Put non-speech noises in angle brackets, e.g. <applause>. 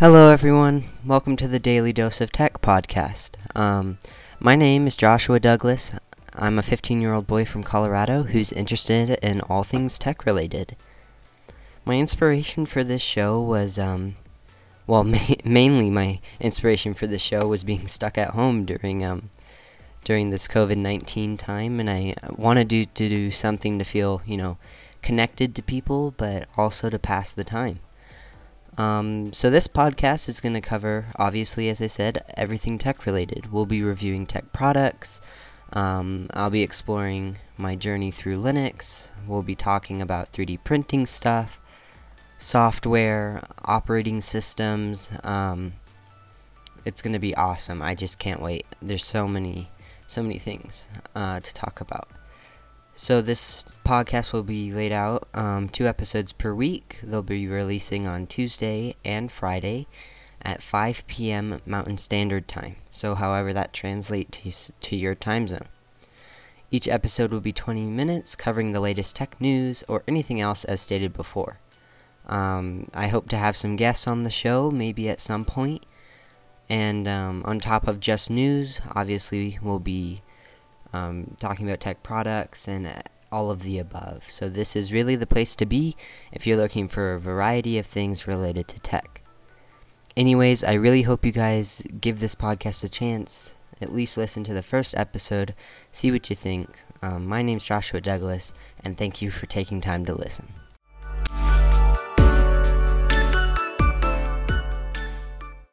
Hello, everyone. Welcome to the Daily Dose of Tech podcast. Um, my name is Joshua Douglas. I'm a 15 year old boy from Colorado who's interested in all things tech related. My inspiration for this show was, um, well, <laughs> ma- mainly my inspiration for this show was being stuck at home during um, during this COVID 19 time, and I wanted to, to do something to feel, you know, connected to people, but also to pass the time. Um, so this podcast is going to cover, obviously, as I said, everything tech related. We'll be reviewing tech products. Um, I'll be exploring my journey through Linux. We'll be talking about 3D printing stuff, software, operating systems. Um, it's going to be awesome. I just can't wait. There's so many, so many things uh, to talk about. So this podcast will be laid out um, two episodes per week. They'll be releasing on Tuesday and Friday at 5 p.m. Mountain Standard Time. So however that translates to your time zone. Each episode will be 20 minutes, covering the latest tech news or anything else as stated before. Um, I hope to have some guests on the show, maybe at some point. And um, on top of just news, obviously, we'll be um, talking about tech products and uh, all of the above. So, this is really the place to be if you're looking for a variety of things related to tech. Anyways, I really hope you guys give this podcast a chance. At least listen to the first episode, see what you think. Um, my name's Joshua Douglas, and thank you for taking time to listen.